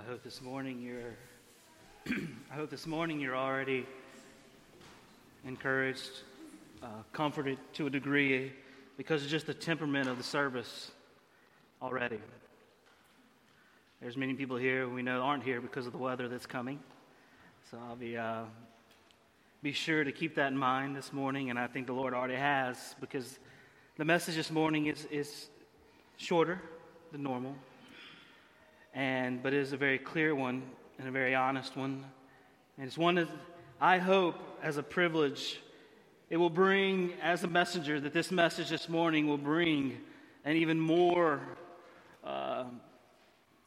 I hope this morning you're I hope this morning you're already encouraged, uh, comforted to a degree because of just the temperament of the service already. There's many people here we know aren't here because of the weather that's coming. So I'll be uh, be sure to keep that in mind this morning, and I think the Lord already has because the message this morning is, is shorter than normal and but it is a very clear one and a very honest one. And it's one that I hope, as a privilege, it will bring, as a messenger, that this message this morning will bring an even more, uh,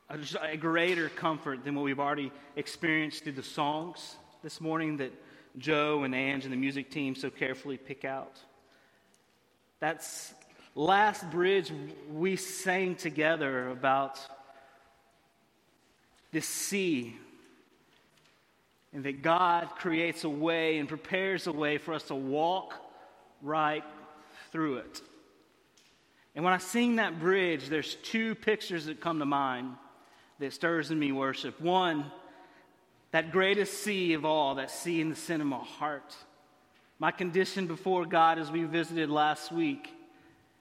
a, a greater comfort than what we've already experienced through the songs this morning that Joe and Ange and the music team so carefully pick out. That's last bridge we sang together about this sea. And that God creates a way and prepares a way for us to walk right through it. And when I sing that bridge, there's two pictures that come to mind that stirs in me worship. One, that greatest sea of all, that sea in the center of my heart. My condition before God as we visited last week,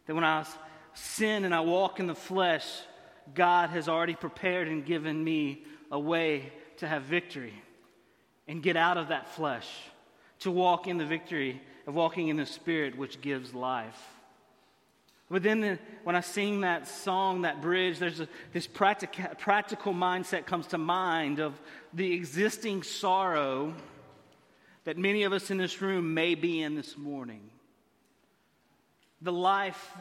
that when I sin and I walk in the flesh, God has already prepared and given me a way to have victory and get out of that flesh, to walk in the victory of walking in the Spirit, which gives life. But then the, when I sing that song, that bridge, there's a, this practica, practical mindset comes to mind of the existing sorrow that many of us in this room may be in this morning. The life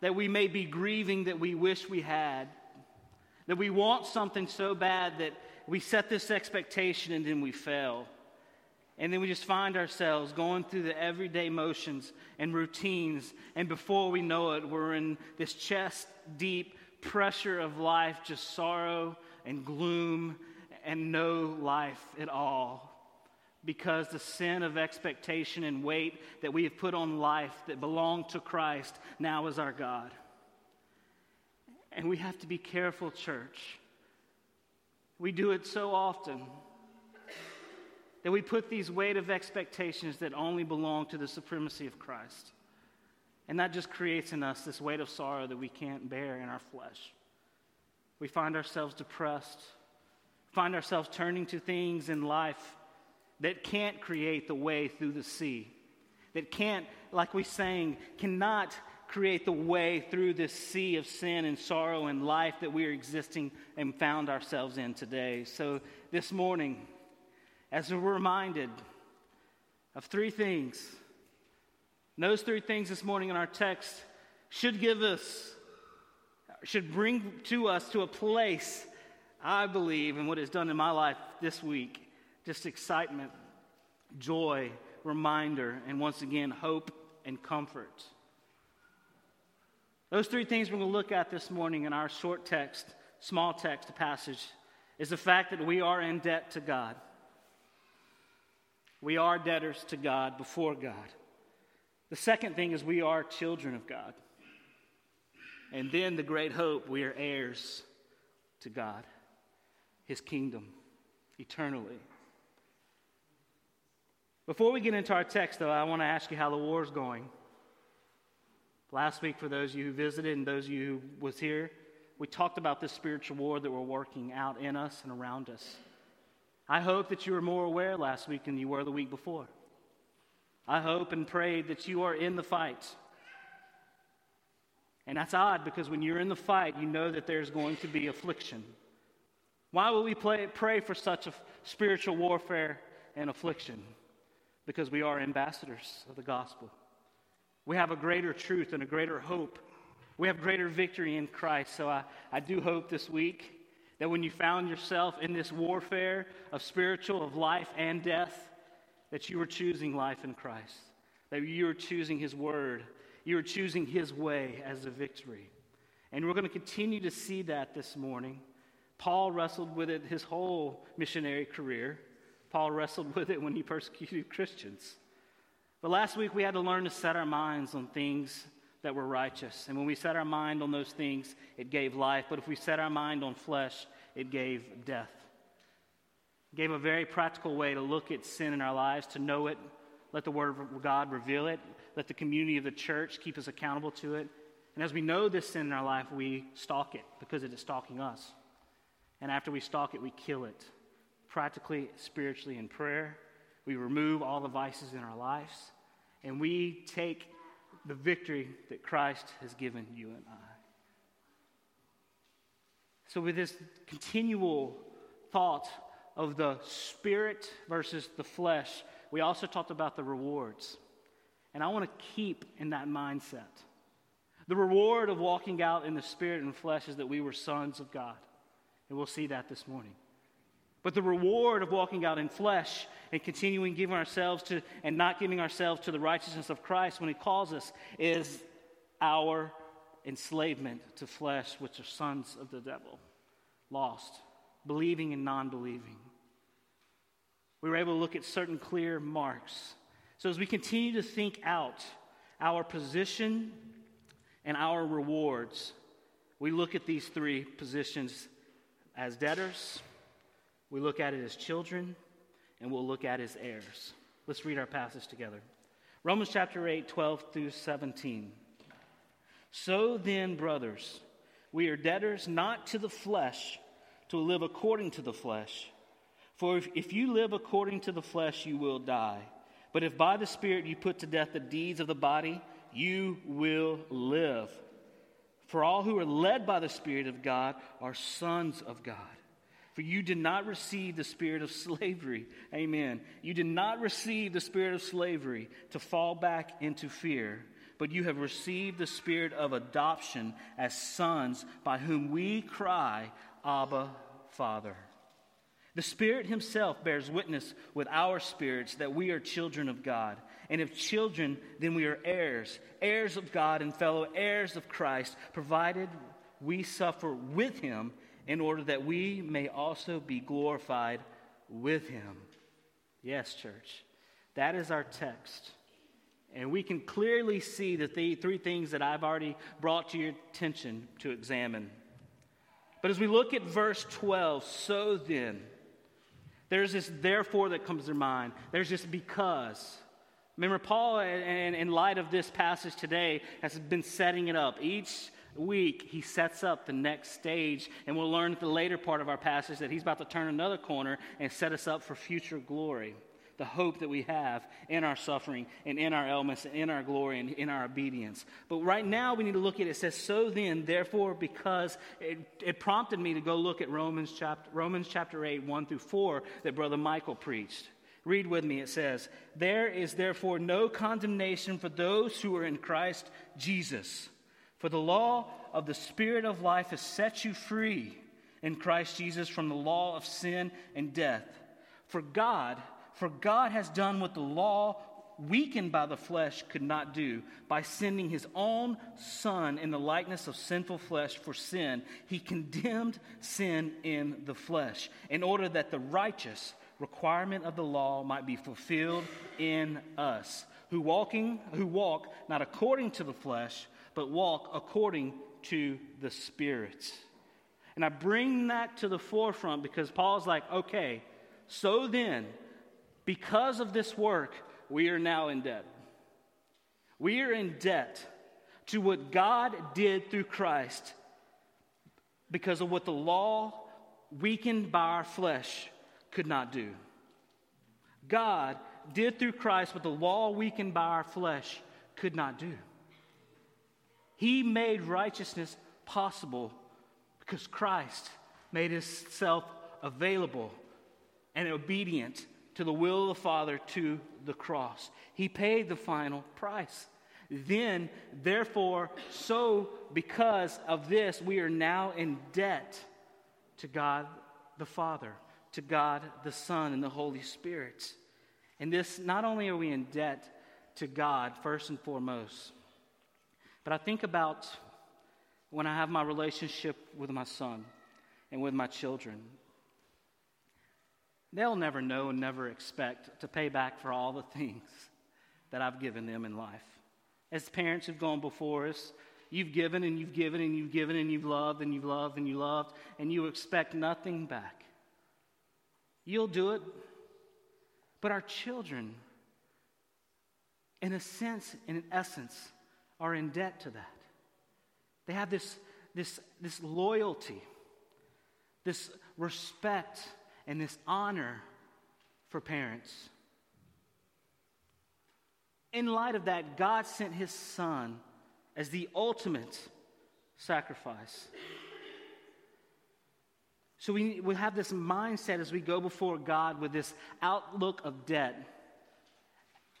that we may be grieving that we wish we had. That we want something so bad that we set this expectation and then we fail. And then we just find ourselves going through the everyday motions and routines. And before we know it, we're in this chest deep pressure of life, just sorrow and gloom and no life at all. Because the sin of expectation and weight that we have put on life that belonged to Christ now is our God. And we have to be careful, church. We do it so often that we put these weight of expectations that only belong to the supremacy of Christ. And that just creates in us this weight of sorrow that we can't bear in our flesh. We find ourselves depressed, find ourselves turning to things in life that can't create the way through the sea, that can't, like we sang, cannot create the way through this sea of sin and sorrow and life that we are existing and found ourselves in today. So, this morning, as we're reminded of three things, those three things this morning in our text should give us, should bring to us to a place, I believe, and what it's done in my life this week just excitement, joy, reminder, and once again, hope and comfort. Those three things we're going to look at this morning in our short text, small text passage, is the fact that we are in debt to God. We are debtors to God before God. The second thing is we are children of God. And then the great hope, we are heirs to God, His kingdom, eternally. Before we get into our text, though, I want to ask you how the war is going. Last week, for those of you who visited and those of you who was here, we talked about this spiritual war that we're working out in us and around us. I hope that you were more aware last week than you were the week before. I hope and pray that you are in the fight. And that's odd because when you're in the fight, you know that there's going to be affliction. Why will we play, pray for such a spiritual warfare and affliction? Because we are ambassadors of the gospel. We have a greater truth and a greater hope. We have greater victory in Christ. So I, I do hope this week that when you found yourself in this warfare of spiritual, of life and death, that you were choosing life in Christ, that you were choosing His Word, you were choosing His way as a victory. And we're going to continue to see that this morning. Paul wrestled with it his whole missionary career. Paul wrestled with it when he persecuted Christians. But last week we had to learn to set our minds on things that were righteous. And when we set our mind on those things, it gave life. But if we set our mind on flesh, it gave death. It gave a very practical way to look at sin in our lives, to know it, let the Word of God reveal it, let the community of the church keep us accountable to it. And as we know this sin in our life, we stalk it because it is stalking us. And after we stalk it, we kill it practically, spiritually, in prayer. We remove all the vices in our lives. And we take the victory that Christ has given you and I. So, with this continual thought of the spirit versus the flesh, we also talked about the rewards. And I want to keep in that mindset. The reward of walking out in the spirit and flesh is that we were sons of God. And we'll see that this morning. But the reward of walking out in flesh and continuing giving ourselves to and not giving ourselves to the righteousness of Christ when He calls us is our enslavement to flesh, which are sons of the devil, lost, believing and non believing. We were able to look at certain clear marks. So as we continue to think out our position and our rewards, we look at these three positions as debtors we look at it as children, and we'll look at it as heirs. Let's read our passage together. Romans chapter 8, 12 through 17. So then, brothers, we are debtors not to the flesh to live according to the flesh. For if, if you live according to the flesh, you will die. But if by the Spirit you put to death the deeds of the body, you will live. For all who are led by the Spirit of God are sons of God. For you did not receive the spirit of slavery. Amen. You did not receive the spirit of slavery to fall back into fear, but you have received the spirit of adoption as sons by whom we cry, Abba, Father. The Spirit Himself bears witness with our spirits that we are children of God. And if children, then we are heirs, heirs of God and fellow heirs of Christ, provided we suffer with Him in order that we may also be glorified with him. Yes, church. That is our text. And we can clearly see the th- three things that I've already brought to your attention to examine. But as we look at verse 12, so then, there's this therefore that comes to mind. There's this because. Remember, Paul, in light of this passage today, has been setting it up. Each week, he sets up the next stage. And we'll learn at the later part of our passage that he's about to turn another corner and set us up for future glory. The hope that we have in our suffering and in our ailments and in our glory and in our obedience. But right now, we need to look at it. It says, So then, therefore, because it, it prompted me to go look at Romans chapter, Romans chapter 8, 1 through 4, that Brother Michael preached. Read with me. It says, There is therefore no condemnation for those who are in Christ Jesus. For the law of the Spirit of life has set you free in Christ Jesus from the law of sin and death. For God, for God has done what the law, weakened by the flesh, could not do. By sending his own Son in the likeness of sinful flesh for sin, he condemned sin in the flesh, in order that the righteous requirement of the law might be fulfilled in us, who walking who walk not according to the flesh, but walk according to the Spirit. And I bring that to the forefront because Paul's like, okay, so then, because of this work, we are now in debt. We are in debt to what God did through Christ because of what the law, weakened by our flesh, could not do. God did through Christ what the law, weakened by our flesh, could not do. He made righteousness possible because Christ made himself available and obedient to the will of the Father to the cross. He paid the final price. Then, therefore, so because of this, we are now in debt to God the Father, to God the Son, and the Holy Spirit. And this, not only are we in debt to God, first and foremost, but I think about when I have my relationship with my son and with my children. They'll never know and never expect to pay back for all the things that I've given them in life. as parents who've gone before us. You've given and you've given and you've given and you've loved and you've loved and you loved, and you expect nothing back. You'll do it. But our children, in a sense, in an essence, are in debt to that. They have this, this, this loyalty, this respect, and this honor for parents. In light of that, God sent his son as the ultimate sacrifice. So we, we have this mindset as we go before God with this outlook of debt.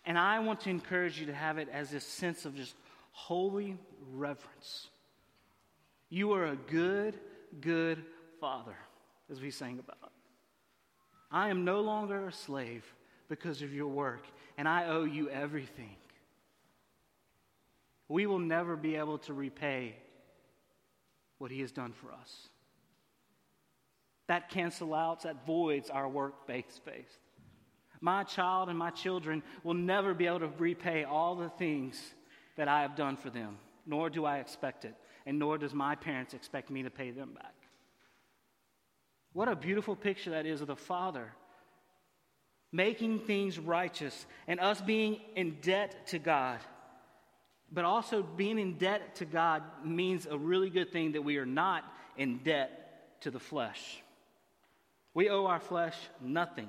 And I want to encourage you to have it as this sense of just holy reverence. You are a good, good father, as we sang about. I am no longer a slave because of your work, and I owe you everything. We will never be able to repay what he has done for us. That cancels out, that voids our work based faith. My child and my children will never be able to repay all the things that I have done for them, nor do I expect it, and nor does my parents expect me to pay them back. What a beautiful picture that is of the Father making things righteous and us being in debt to God. But also, being in debt to God means a really good thing that we are not in debt to the flesh. We owe our flesh nothing.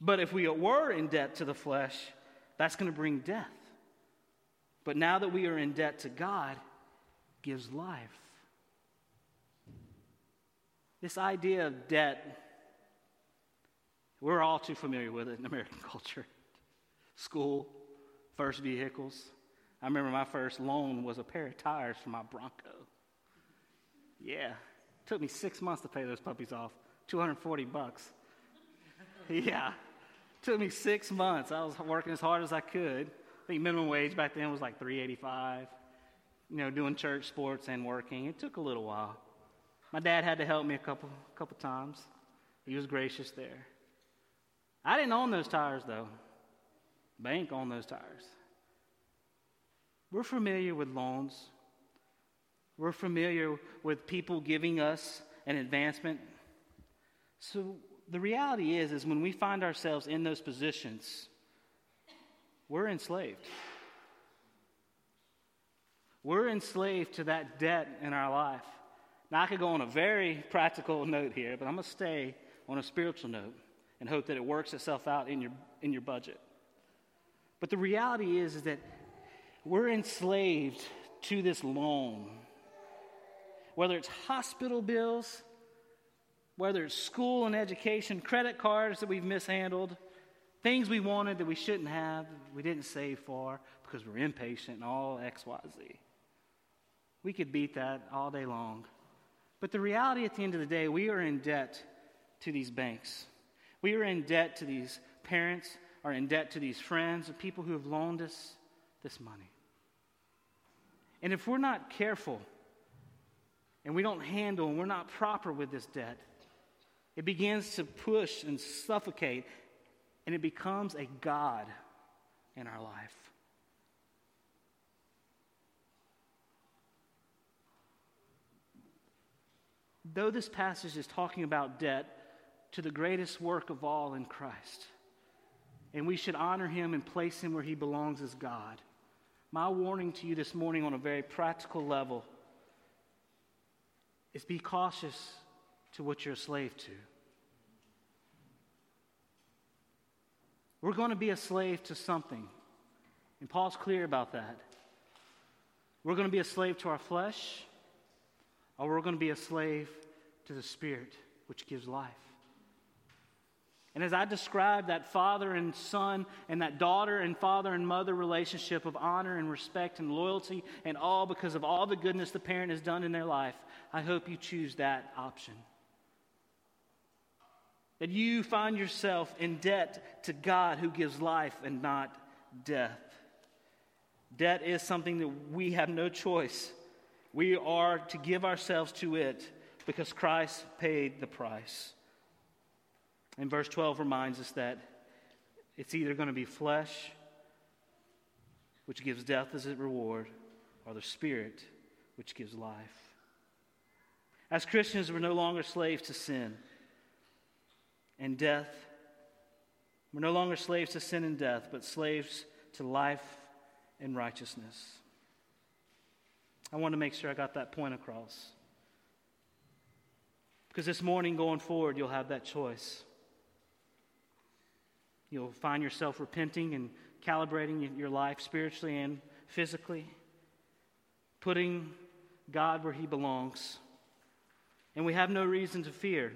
But if we were in debt to the flesh, that's going to bring death. But now that we are in debt to God, gives life. This idea of debt, we're all too familiar with it in American culture. School, first vehicles, I remember my first loan was a pair of tires for my Bronco. Yeah. It took me six months to pay those puppies off. 240 bucks. yeah. It took me six months. I was working as hard as I could. Think minimum wage back then was like 385. You know, doing church sports and working. It took a little while. My dad had to help me a couple couple times. He was gracious there. I didn't own those tires though. Bank owned those tires. We're familiar with loans. We're familiar with people giving us an advancement. So the reality is is when we find ourselves in those positions, we're enslaved. We're enslaved to that debt in our life. Now, I could go on a very practical note here, but I'm going to stay on a spiritual note and hope that it works itself out in your, in your budget. But the reality is, is that we're enslaved to this loan. Whether it's hospital bills, whether it's school and education, credit cards that we've mishandled, things we wanted that we shouldn't have, we didn't save for because we're impatient and all X, Y, Z. We could beat that all day long. But the reality at the end of the day, we are in debt to these banks. We are in debt to these parents, are in debt to these friends, and people who have loaned us this money. And if we're not careful and we don't handle and we're not proper with this debt, it begins to push and suffocate and it becomes a God in our life. Though this passage is talking about debt to the greatest work of all in Christ, and we should honor him and place him where he belongs as God. My warning to you this morning on a very practical level is be cautious to what you're a slave to. We're going to be a slave to something. And Paul's clear about that. We're going to be a slave to our flesh, or we're going to be a slave to the Spirit, which gives life. And as I describe that father and son and that daughter and father and mother relationship of honor and respect and loyalty and all because of all the goodness the parent has done in their life, I hope you choose that option. That you find yourself in debt to God who gives life and not death. Debt is something that we have no choice. We are to give ourselves to it because Christ paid the price. And verse 12 reminds us that it's either going to be flesh, which gives death as its reward, or the Spirit, which gives life. As Christians, we're no longer slaves to sin and death. We're no longer slaves to sin and death, but slaves to life and righteousness. I want to make sure I got that point across. Because this morning, going forward, you'll have that choice. You'll find yourself repenting and calibrating your life spiritually and physically, putting God where He belongs. And we have no reason to fear.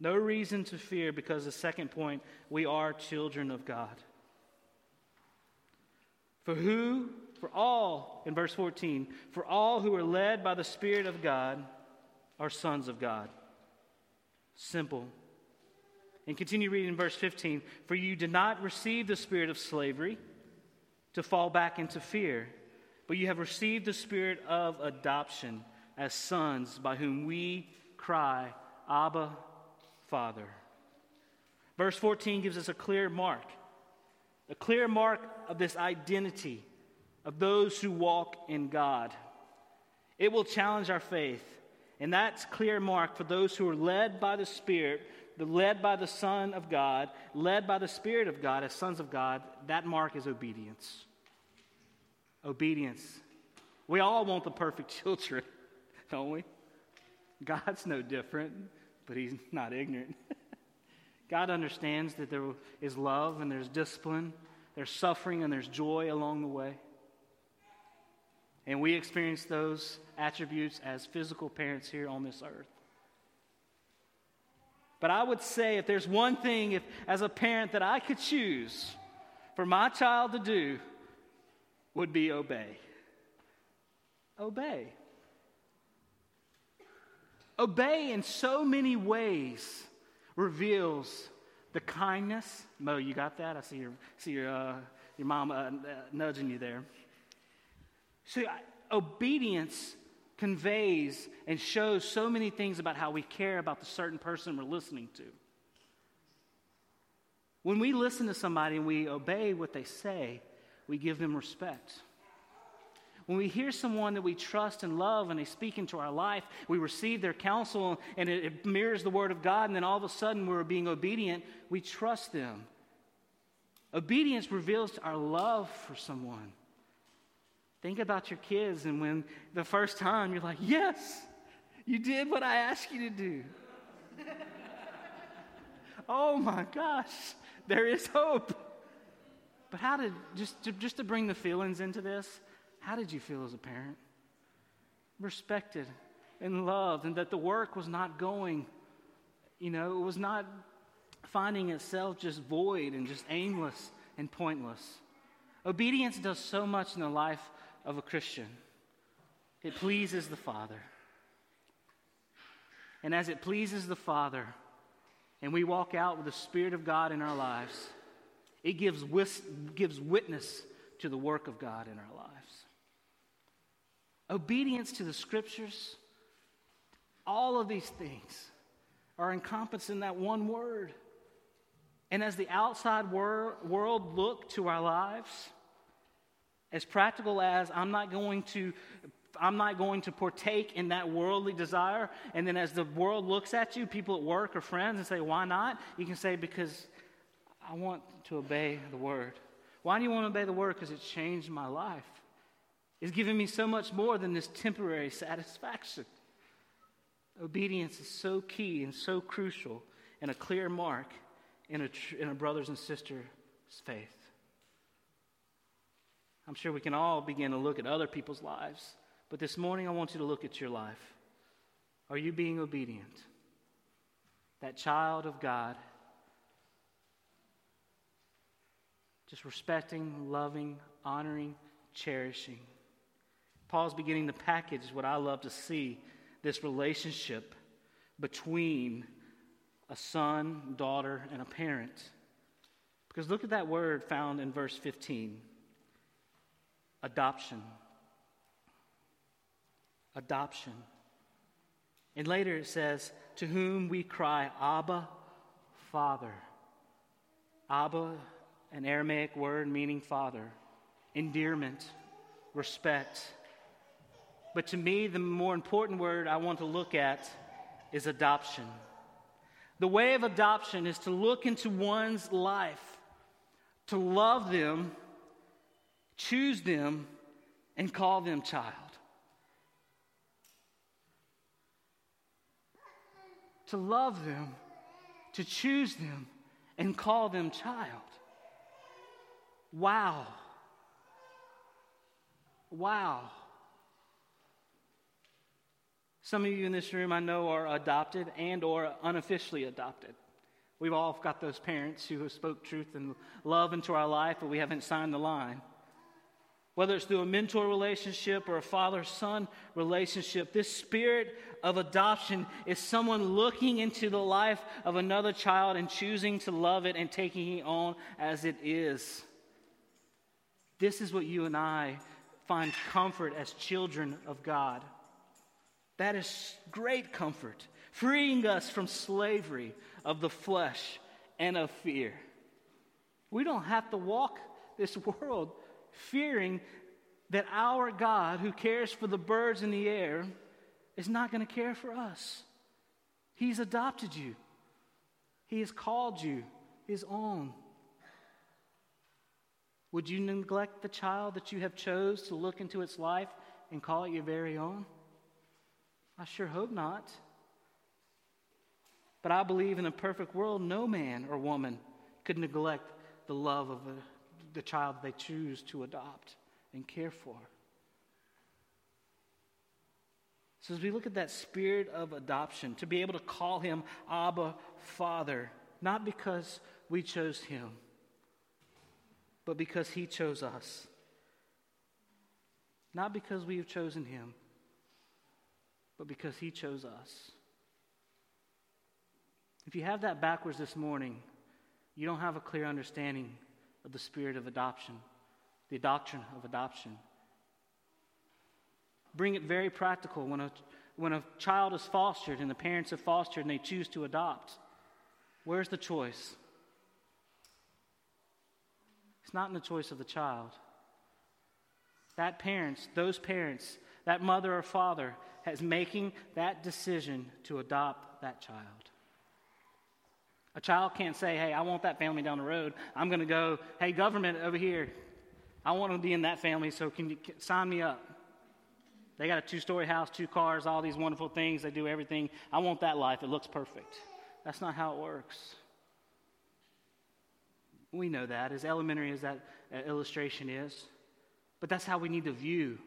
No reason to fear because the second point, we are children of God. For who, for all, in verse 14, for all who are led by the Spirit of God are sons of God. Simple. And continue reading in verse 15. For you did not receive the spirit of slavery to fall back into fear, but you have received the spirit of adoption as sons, by whom we cry, Abba, Father. Verse 14 gives us a clear mark, a clear mark of this identity of those who walk in God. It will challenge our faith. And that's clear mark for those who are led by the Spirit, led by the Son of God, led by the Spirit of God as sons of God. That mark is obedience. Obedience. We all want the perfect children don't we? God's no different, but He's not ignorant. God understands that there is love and there's discipline, there's suffering and there's joy along the way. And we experience those attributes as physical parents here on this earth. But I would say if there's one thing, if as a parent that I could choose for my child to do, would be obey. Obey. Obey in so many ways reveals the kindness. Mo, you got that? I see your, see your, uh, your mom uh, nudging you there. So, obedience conveys and shows so many things about how we care about the certain person we're listening to. When we listen to somebody and we obey what they say, we give them respect. When we hear someone that we trust and love and they speak into our life, we receive their counsel and it, mirrors the Word of God, and then all of a sudden we're being obedient, we trust them. Obedience reveals our love for someone. Think about your kids, and when the first time you're like, Yes, you did what I asked you to do. oh my gosh, there is hope. But how did, just to, just to bring the feelings into this, how did you feel as a parent? Respected and loved, and that the work was not going, you know, it was not finding itself just void and just aimless and pointless. Obedience does so much in the life of a Christian, it pleases the Father. And as it pleases the Father, and we walk out with the Spirit of God in our lives, it gives, gives witness to the work of God in our lives. Obedience to the scriptures, all of these things are encompassed in that one word. And as the outside wor- world look to our lives, as practical as I'm not going to I'm not going to partake in that worldly desire. And then as the world looks at you, people at work or friends, and say, Why not? You can say, Because I want to obey the word. Why do you want to obey the word? Because it changed my life is giving me so much more than this temporary satisfaction. Obedience is so key and so crucial and a clear mark in a, in a brother's and sister's faith. I'm sure we can all begin to look at other people's lives, but this morning I want you to look at your life. Are you being obedient? That child of God, just respecting, loving, honoring, cherishing. Paul's beginning to package what I love to see this relationship between a son, daughter, and a parent. Because look at that word found in verse 15 adoption. Adoption. And later it says, To whom we cry, Abba, Father. Abba, an Aramaic word meaning father. endearment, respect. But to me, the more important word I want to look at is adoption. The way of adoption is to look into one's life, to love them, choose them, and call them child. To love them, to choose them, and call them child. Wow. Wow. Some of you in this room I know are adopted and or unofficially adopted. We've all got those parents who have spoke truth and love into our life, but we haven't signed the line. Whether it's through a mentor relationship or a father son relationship, this spirit of adoption is someone looking into the life of another child and choosing to love it and taking it on as it is. This is what you and I find comfort as children of God. That is great comfort, freeing us from slavery of the flesh and of fear. We don't have to walk this world fearing that our God, who cares for the birds in the air, is not going to care for us. He's adopted you, He has called you His own. Would you neglect the child that you have chose to look into its life and call it your very own? I sure hope not. But I believe in a perfect world, no man or woman could neglect the love of a, the child they choose to adopt and care for. So, as we look at that spirit of adoption, to be able to call him Abba, Father, not because we chose him, but because He chose us. Not because we have chosen Him, but because He chose us. If you have that backwards this morning, you don't have a clear understanding of the spirit of adoption, the doctrine of adoption. Bring it very practical. When a, when a child is fostered and the parents have fostered and they choose to adopt, where's the choice? It's not in the choice of the child. That parents, those parents, that mother or father has making that decision to adopt that child. A child can't say, hey, I want that family down the road. I'm going to go, hey, government over here, I want to be in that family, so can you sign me up? They got a two story house, two cars, all these wonderful things. They do everything. I want that life. It looks perfect. That's not how it works. We know that, as elementary as that uh, illustration is. But that's how we need to view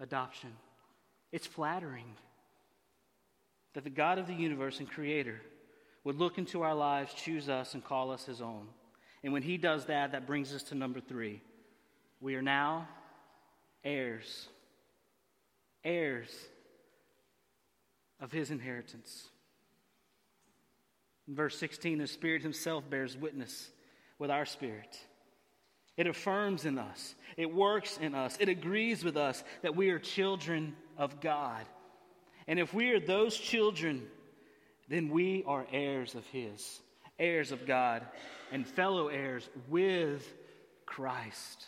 adoption. It's flattering that the God of the universe and creator would look into our lives, choose us, and call us his own. And when he does that, that brings us to number three. We are now heirs, heirs of his inheritance. In verse 16, the Spirit himself bears witness with our spirit. It affirms in us, it works in us, it agrees with us that we are children of God. And if we are those children, then we are heirs of His, heirs of God, and fellow heirs with Christ.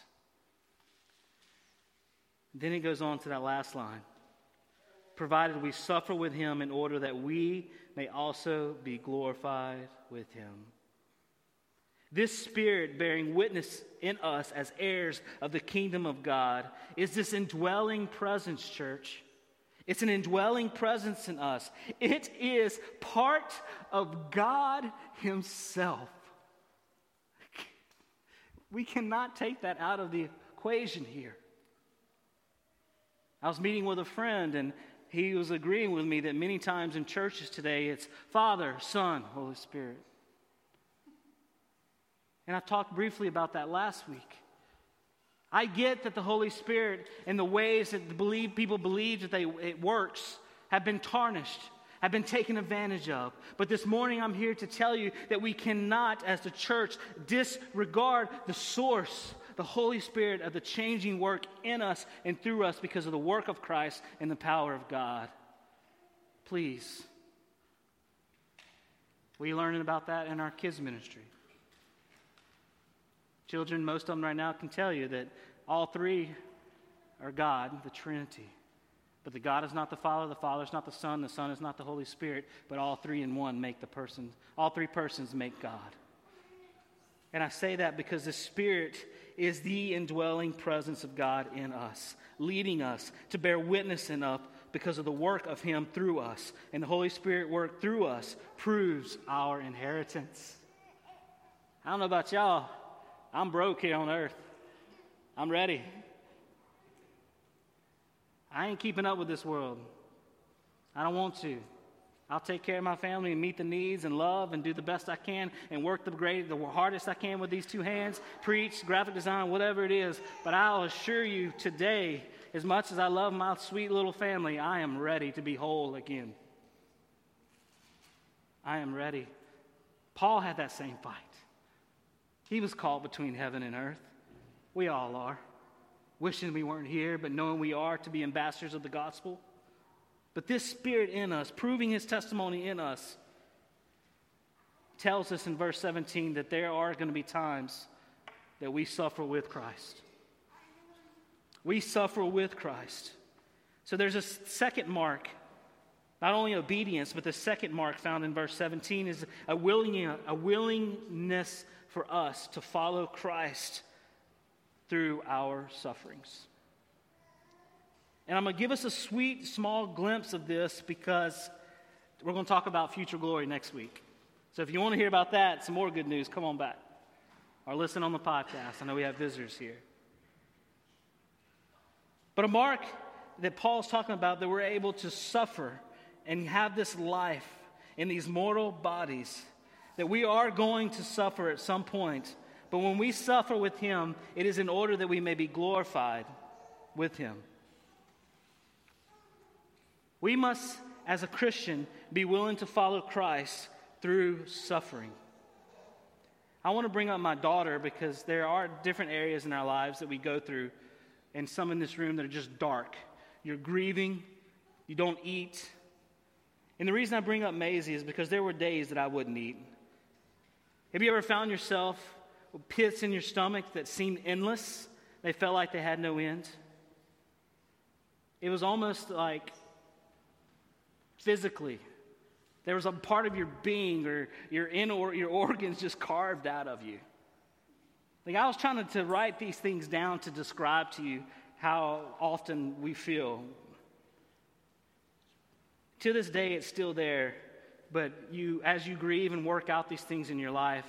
Then he goes on to that last line provided we suffer with him in order that we may also be glorified with him. This Spirit bearing witness in us as heirs of the kingdom of God is this indwelling presence, church. It's an indwelling presence in us. It is part of God Himself. We cannot take that out of the equation here. I was meeting with a friend, and he was agreeing with me that many times in churches today it's Father, Son, Holy Spirit. And I talked briefly about that last week. I get that the Holy Spirit and the ways that believe, people believe that they, it works have been tarnished, have been taken advantage of. But this morning I'm here to tell you that we cannot, as the church, disregard the source, the Holy Spirit, of the changing work in us and through us because of the work of Christ and the power of God. Please. We learning about that in our kids' ministry. Children, most of them right now can tell you that All three are God, the Trinity. But the God is not the Father, the Father is not the Son, the Son is not the Holy Spirit, but all three in one make the person, all three persons make God. And I say that because the Spirit is the indwelling presence of God in us, leading us to bear witness enough because of the work of Him through us. And the Holy Spirit work through us proves our inheritance. I don't know about y'all, I'm broke here on earth. I'm ready. I ain't keeping up with this world. I don't want to. I'll take care of my family and meet the needs and love and do the best I can and work the great, the hardest I can with these two hands, preach, graphic design, whatever it is. But I'll assure you today, as much as I love my sweet little family, I am ready to be whole again. I am ready. Paul had that same fight. He was caught between heaven and earth. We all are wishing we weren't here, but knowing we are to be ambassadors of the gospel. But this spirit in us, proving his testimony in us, tells us in verse 17 that there are going to be times that we suffer with Christ. We suffer with Christ. So there's a second mark, not only obedience, but the second mark found in verse 17 is a, willing, a willingness for us to follow Christ through our sufferings. And I'm going to give us a sweet, small glimpse of this because we're going to talk about future glory next week. So if you want to hear about that, some more good news, come on back. Or listen on the podcast. I know we have visitors here. But a mark that Paul's talking about that we're able to suffer and have this life in these mortal bodies, that we are going to suffer at some point but when we suffer with him, it is in order that we may be glorified with him. We must, as a Christian, be willing to follow Christ through suffering. I want to bring up my daughter because there are different areas in our lives that we go through, and some in this room that are just dark. You're grieving, you don't eat. And the reason I bring up Maisie is because there were days that I wouldn't eat. Have you ever found yourself with pits in your stomach that seemed endless. They felt like they had no end. It was almost like physically. There was a part of your being or your in or your organs just carved out of you. Like I was trying to, to write these things down to describe to you how often we feel. To this day, it's still there, but you, as you grieve and work out these things in your life,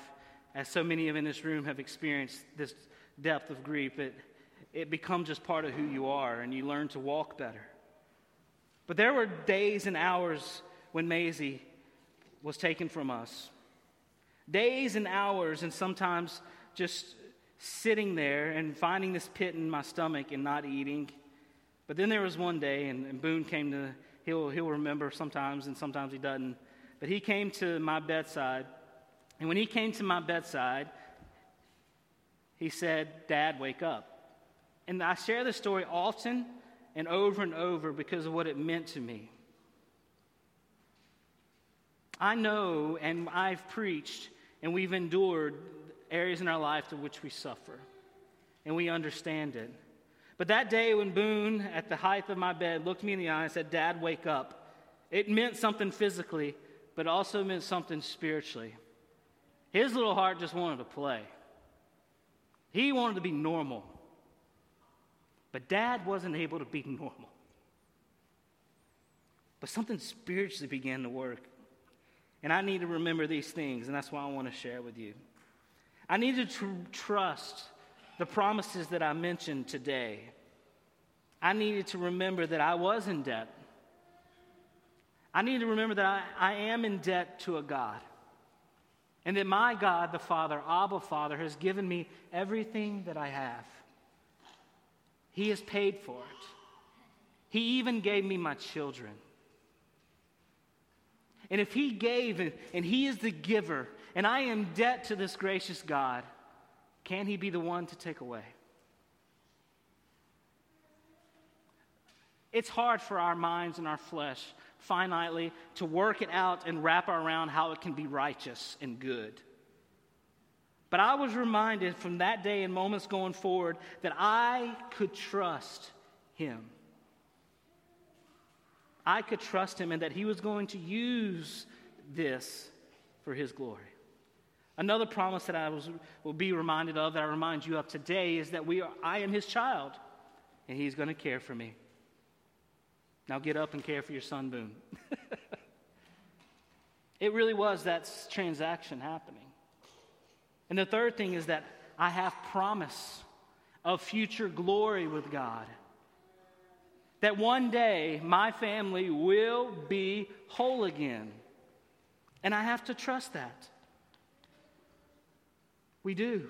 as so many of in this room have experienced this depth of grief, it, it becomes just part of who you are and you learn to walk better. But there were days and hours when Maisie was taken from us. Days and hours, and sometimes just sitting there and finding this pit in my stomach and not eating. But then there was one day, and, and Boone came to, he'll, he'll remember sometimes, and sometimes he doesn't. But he came to my bedside and when he came to my bedside, he said, Dad, wake up. And I share this story often and over and over because of what it meant to me. I know and I've preached and we've endured areas in our life to which we suffer, and we understand it. But that day when Boone, at the height of my bed, looked me in the eye and said, Dad, wake up, it meant something physically, but also meant something spiritually. His little heart just wanted to play. He wanted to be normal. But dad wasn't able to be normal. But something spiritually began to work. And I need to remember these things, and that's why I want to share with you. I need to tr- trust the promises that I mentioned today. I needed to remember that I was in debt. I need to remember that I, I am in debt to a God. And that my God, the Father, Abba Father, has given me everything that I have. He has paid for it. He even gave me my children. And if He gave and, and He is the giver, and I am debt to this gracious God, can He be the one to take away? It's hard for our minds and our flesh finitely to work it out and wrap around how it can be righteous and good. But I was reminded from that day and moments going forward that I could trust him. I could trust him and that he was going to use this for his glory. Another promise that I was, will be reminded of, that I remind you of today, is that we are, I am his child, and he's going to care for me. Now get up and care for your son, Boone. it really was that transaction happening. And the third thing is that I have promise of future glory with God. That one day my family will be whole again. And I have to trust that. We do.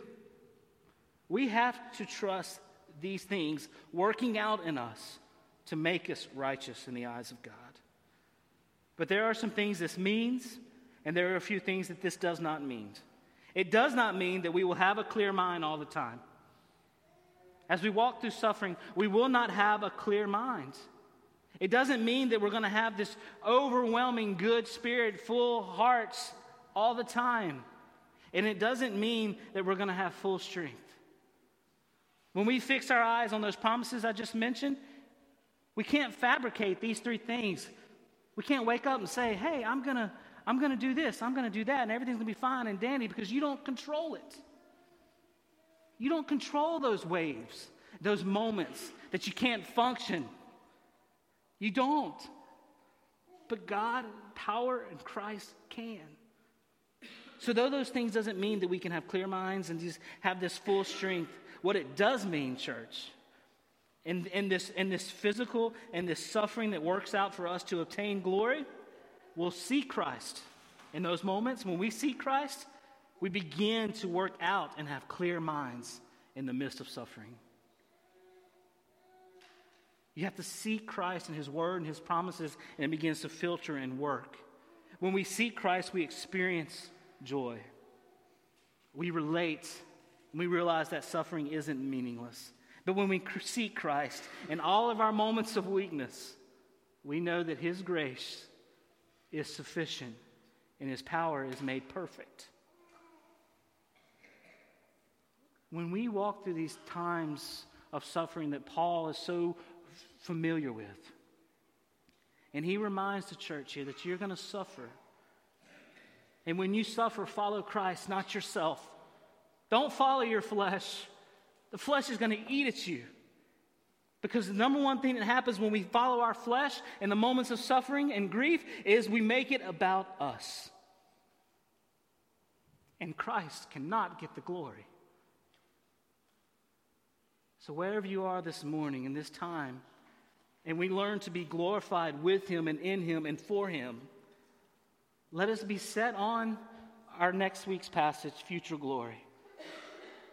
We have to trust these things working out in us to make us righteous in the eyes of God. But there are some things this means, and there are a few things that this does not mean. It does not mean that we will have a clear mind all the time. As we walk through suffering, we will not have a clear mind. It doesn't mean that we're going to have this overwhelming good spirit, full hearts all the time. And it doesn't mean that we're going to have full strength. When we fix our eyes on those promises I just mentioned, we can't fabricate these three things. We can't wake up and say, hey, I'm going to I'm going to do this, I'm going to do that, and everything's going to be fine and dandy because you don't control it. You don't control those waves, those moments that you can't function. You don't. But God, power, and Christ can. So, though those things doesn't mean that we can have clear minds and just have this full strength, what it does mean, church, in, this, this physical and this suffering that works out for us to obtain glory, we'll see Christ. In those moments, when we see Christ, we begin to work out and have clear minds in the midst of suffering. You have to seek Christ and His Word and His promises, and it begins to filter and work. When we seek Christ, we experience joy. We relate, we realize that suffering isn't meaningless. But when we seek Christ in all of our moments of weakness, we know that His grace is sufficient and his power is made perfect. When we walk through these times of suffering that Paul is so familiar with, and he reminds the church here that you're going to suffer. And when you suffer, follow Christ, not yourself. Don't follow your flesh. The flesh is going to eat at you. Because the number one thing that happens when we follow our flesh in the moments of suffering and grief is we make it about us. And Christ cannot get the glory. So, wherever you are this morning, in this time, and we learn to be glorified with Him and in Him and for Him, let us be set on our next week's passage, future glory.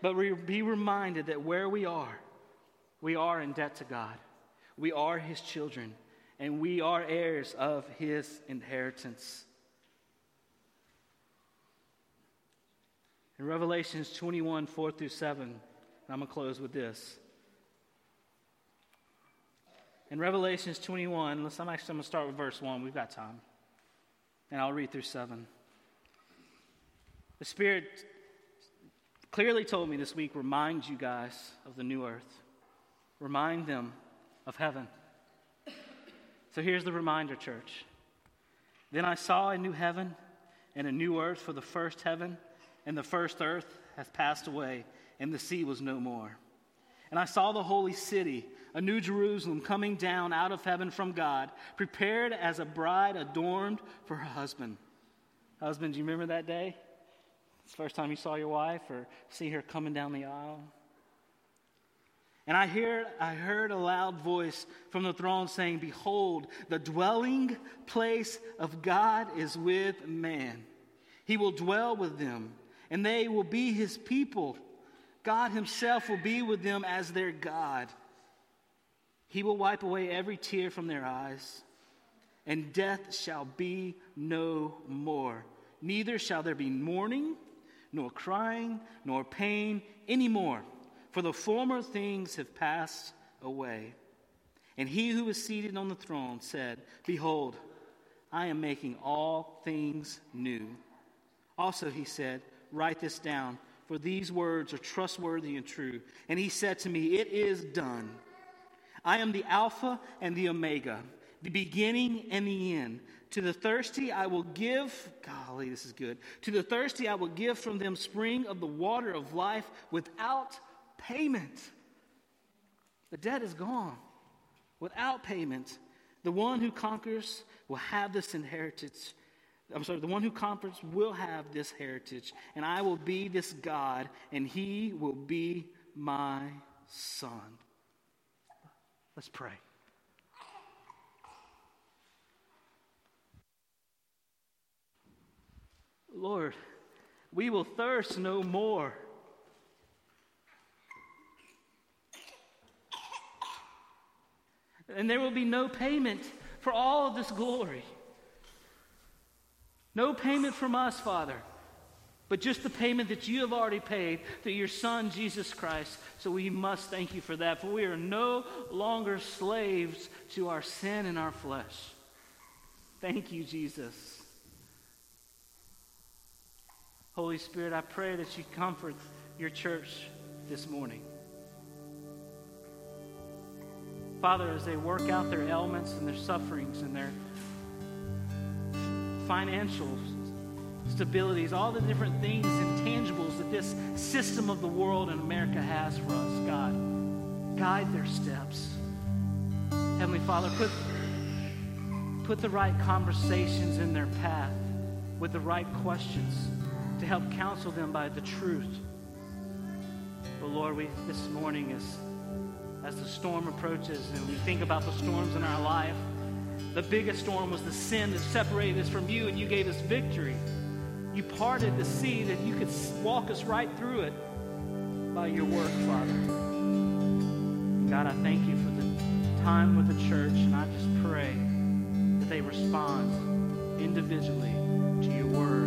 But we be reminded that where we are, we are in debt to God. We are His children, and we are heirs of His inheritance. In Revelations 21 4 through 7, and I'm going to close with this. In Revelations 21, let's, I'm actually going to start with verse 1. We've got time. And I'll read through 7. The Spirit clearly told me this week remind you guys of the new earth. Remind them of heaven. So here's the reminder, church. Then I saw a new heaven and a new earth, for the first heaven and the first earth hath passed away, and the sea was no more. And I saw the holy city, a new Jerusalem, coming down out of heaven from God, prepared as a bride adorned for her husband. Husband, do you remember that day? It's the first time you saw your wife or see her coming down the aisle? And I, hear, I heard a loud voice from the throne saying, Behold, the dwelling place of God is with man. He will dwell with them, and they will be his people. God himself will be with them as their God. He will wipe away every tear from their eyes, and death shall be no more. Neither shall there be mourning, nor crying, nor pain anymore for the former things have passed away. And he who was seated on the throne said, Behold, I am making all things new. Also, he said, Write this down, for these words are trustworthy and true. And he said to me, It is done. I am the Alpha and the Omega, the beginning and the end. To the thirsty I will give, golly, this is good. To the thirsty I will give from them spring of the water of life without payment. The debt is gone without payment. The one who conquers will have this inheritance I'm sorry, the one who conquers will have this heritage, and I will be this God, and he will be my son. Let's pray. Lord, we will thirst no more. And there will be no payment for all of this glory. No payment from us, Father, but just the payment that you have already paid through your Son, Jesus Christ. So we must thank you for that, for we are no longer slaves to our sin and our flesh. Thank you, Jesus. Holy Spirit, I pray that you comfort your church this morning. Father, as they work out their ailments and their sufferings and their financial stabilities, all the different things, intangibles that this system of the world and America has for us. God, guide their steps. Heavenly Father, put, put the right conversations in their path with the right questions to help counsel them by the truth. But Lord, we this morning as as the storm approaches and we think about the storms in our life, the biggest storm was the sin that separated us from you, and you gave us victory. You parted the sea that you could walk us right through it by your work, Father. God, I thank you for the time with the church, and I just pray that they respond individually to your word.